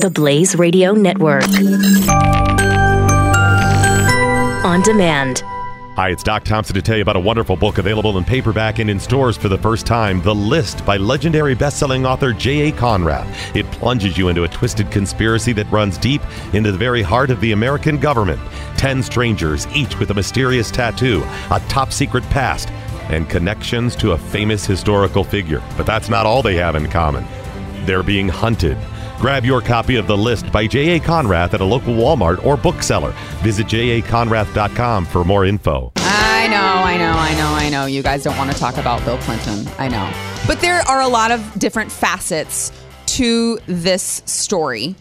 The Blaze Radio Network. On demand. Hi, it's Doc Thompson to tell you about a wonderful book available in paperback and in stores for the first time The List by legendary best-selling author J.A. Konrath. It plunges you into a twisted conspiracy that runs deep into the very heart of the American government. Ten strangers, each with a mysterious tattoo, a top secret past, and connections to a famous historical figure. But that's not all they have in common. They're being hunted. Grab your copy of The List by J.A. Konrath at a local Walmart or bookseller. Visit jakonrath.com for more info. I know, I know, I know, I know. You guys don't want to talk about Bill Clinton. I know. But there are a lot of different facets to this story.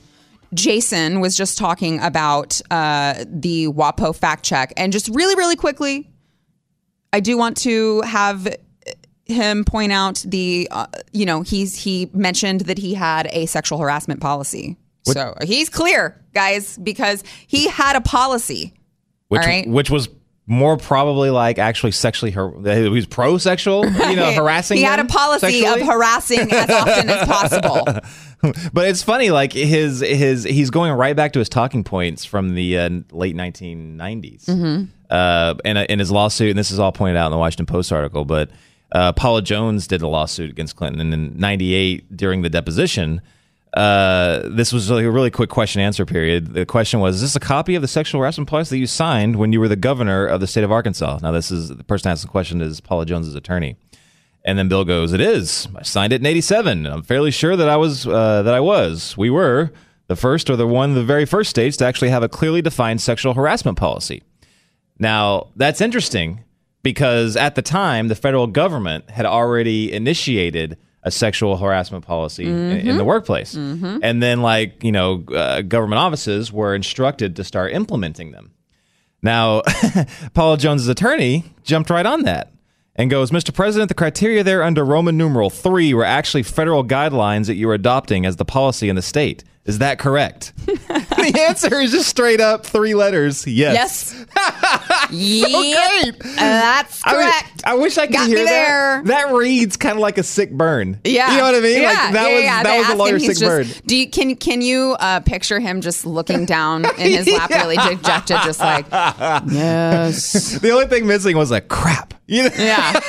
Jason was just talking about uh, the WAPO fact check. And just really, really quickly, I do want to have him point out the, uh, you know, he's he mentioned that he had a sexual harassment policy. So he's clear, guys, because he had a policy. which All right. which was more probably like actually sexually har- he was pro sexual, you know, harassing. He had a policy sexually. of harassing as often as possible. But it's funny, like his his he's going right back to his talking points from the uh, late 1990s, Mm-hmm. uh, in, a, in his lawsuit, and this is all pointed out in the Washington Post article. But uh, Paula Jones did a lawsuit against Clinton, and in '98 during the deposition. Uh, this was a really quick question answer period. The question was: Is this a copy of the sexual harassment policy that you signed when you were the governor of the state of Arkansas? Now, this is the person asking the question is Paula Jones's attorney. And then Bill goes, "It is. I signed it in '87. I'm fairly sure that I was uh, that I was. We were the first or the one of the very first states to actually have a clearly defined sexual harassment policy. Now that's interesting because at the time the federal government had already initiated a sexual harassment policy in, in the workplace, and then like you know uh, government offices were instructed to start implementing them. Now, Paula Jones's attorney jumped right on that and goes, Mr. President, the criteria there under Roman numeral three were actually federal guidelines that you were adopting as the policy in the state. Is that correct? the answer is just straight up three letters. Yes. Yes. yep. that's I, mean, correct. I wish I could Got hear that. That reads kind of like a sick burn. yeah. You know what I mean? Yeah, like that yeah, was yeah. that They was a ask him, lawyer's he's sick burn. just, Do you, can can you uh, picture him just looking down in his lap, really dejected, just like yes, The only thing missing was a crap. You know? yeah,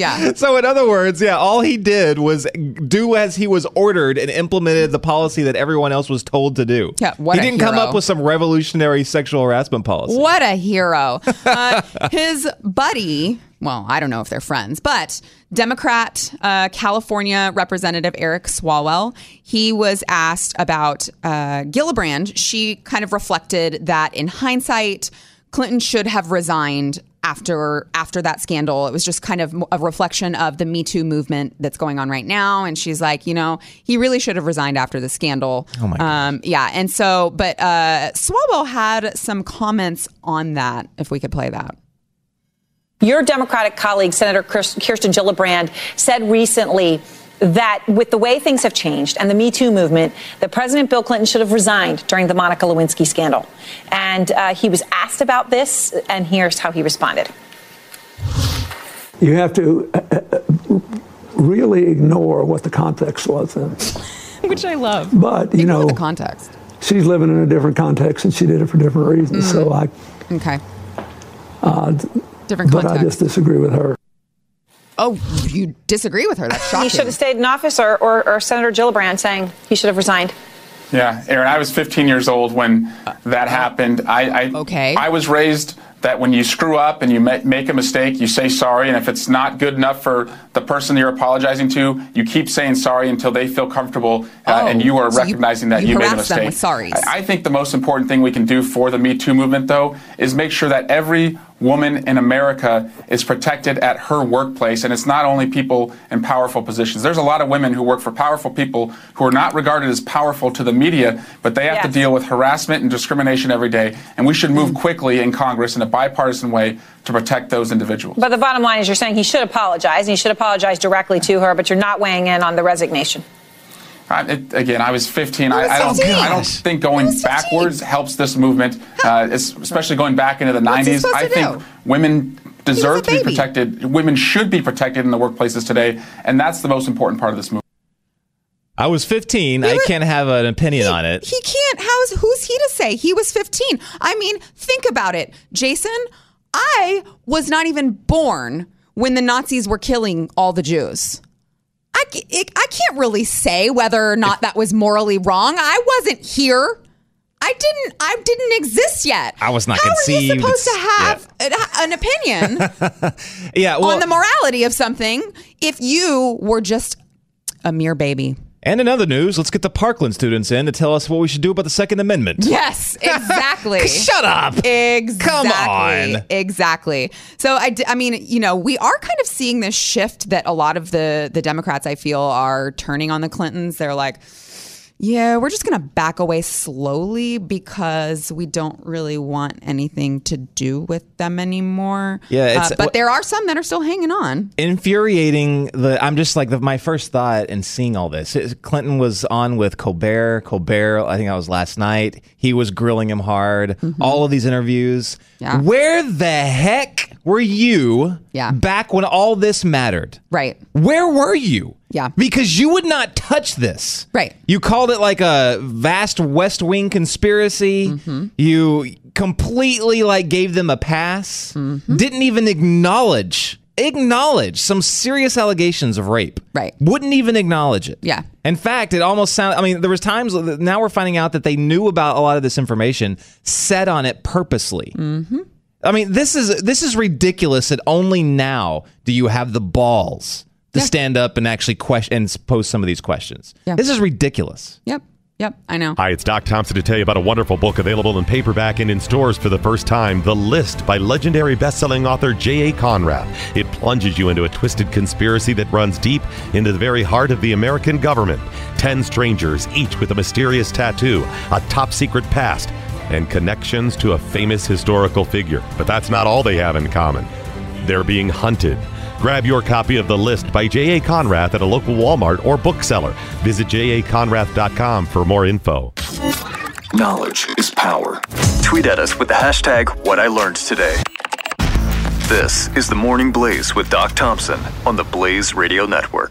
yeah. So, in other words, yeah, all he did was do as he was ordered and implemented the policy that everyone else was told to do. Yeah, what he didn't come up with some revolutionary sexual harassment policy. What a hero. Uh, his buddy, well, I don't know if they're friends, but Democrat uh, California Representative Eric Swalwell, he was asked about uh, Gillibrand. She kind of reflected that in hindsight, Clinton should have resigned after after that scandal it was just kind of a reflection of the me too movement that's going on right now and she's like you know he really should have resigned after the scandal Oh my gosh. um, yeah, and so, but uh, Swalwell had some comments on that. If we could play that. Your Democratic colleague, Senator Kirsten Gillibrand, said recently that with the way things have changed and the Me Too movement, that President Bill Clinton should have resigned during the Monica Lewinsky scandal. And uh, he was asked about this, and here's how he responded. you have to uh, uh, really ignore what the context was then. Which I love. But you know, the context. she's living in a different context and she did it for different reasons. So I, Okay. Different but I just disagree with her. Oh, you disagree with her? That's shocking. He should have stayed in office, or, or, or Senator Gillibrand saying he should have resigned. Yeah, Aaron, I was 15 years old when that uh, happened. I, I Okay. I was raised that when you screw up and you make a mistake, you say sorry, and if it's not good enough for the person you're apologizing to, you keep saying sorry until they feel comfortable uh, Oh, and you are so you- recognizing that you you, made a mistake. with sorries. I, I think the most important thing we can do for the Me Too movement, though, is make sure that every woman in America is protected at her workplace, and it's not only people in powerful positions. There's a lot of women who work for powerful people who are not regarded as powerful to the media, but they have to deal with harassment and discrimination every day. And we should move quickly in Congress in a bipartisan way to protect those individuals. But the bottom line is you're saying he should apologize, and he should apologize directly to her, but you're not weighing in on the resignation. I, it, again, I was 15. I, was I don't. I don't think going was 15. backwards helps this movement, uh, especially going back into the What's he 90s. supposed I to think do? women deserve to be protected. Women should be protected in the workplaces today, and that's the most important part of this movement. I was 15. He I can't have an opinion on it. He can't. How's who's he to say? He was 15. I mean, think about it, Jason. I was not even born when the Nazis were killing all the Jews. I, it- I can't really say whether or not that was morally wrong. I wasn't here. I didn't. I didn't exist yet. I was not How conceived. are you supposed to have an- an opinion yeah, well, on the morality of something if you were just a mere baby? And in other news, let's get the Parkland students in to tell us what we should do about the Second Amendment. Yes, exactly. Shut up. Exactly. Come on. Exactly. So I, d- I mean, you know, we are kind of seeing this shift that a lot of the the Democrats I feel are turning on the Clintons. They're like, yeah, we're just going to back away slowly because we don't really want anything to do with them anymore. Yeah, it's- Uh, but there are some that are still hanging on. infuriating the i'm just like the, my first thought in seeing all this is clinton was on with colbert colbert i think that was last night he was grilling him hard all of these interviews Mm-hmm. Yeah. where the heck were you Yeah. back when all this mattered Right. where were you Yeah. because you would not touch this Right. you called it like a vast west wing conspiracy Mm-hmm. you completely like gave them a pass Mm-hmm. didn't even acknowledge acknowledge some serious allegations of rape Right. wouldn't even acknowledge it Yeah. in fact it almost sounded i mean there was times now we're finding out that they knew about a lot of this information set on it purposely mm-hmm. I mean this is this is ridiculous that only now do you have the balls to stand up and actually question and pose some of these questions Yeah. this is ridiculous Yep. Yep. I know. Hi, it's Doc Thompson to tell you about a wonderful book available in paperback and in stores for the first time The List by legendary best-selling author J.A. Konrath. It plunges you into a twisted conspiracy that runs deep into the very heart of the American government. Ten strangers, each with a mysterious tattoo, a top secret past, and connections to a famous historical figure. But that's not all they have in common. They're being hunted. Grab your copy of The List by J.A. Konrath at a local Walmart or bookseller. Visit jakonrath.com for more info. Knowledge is power. Tweet at us with the hashtag what I learned today. This is the Morning Blaze with Doc Thompson on the Blaze Radio Network.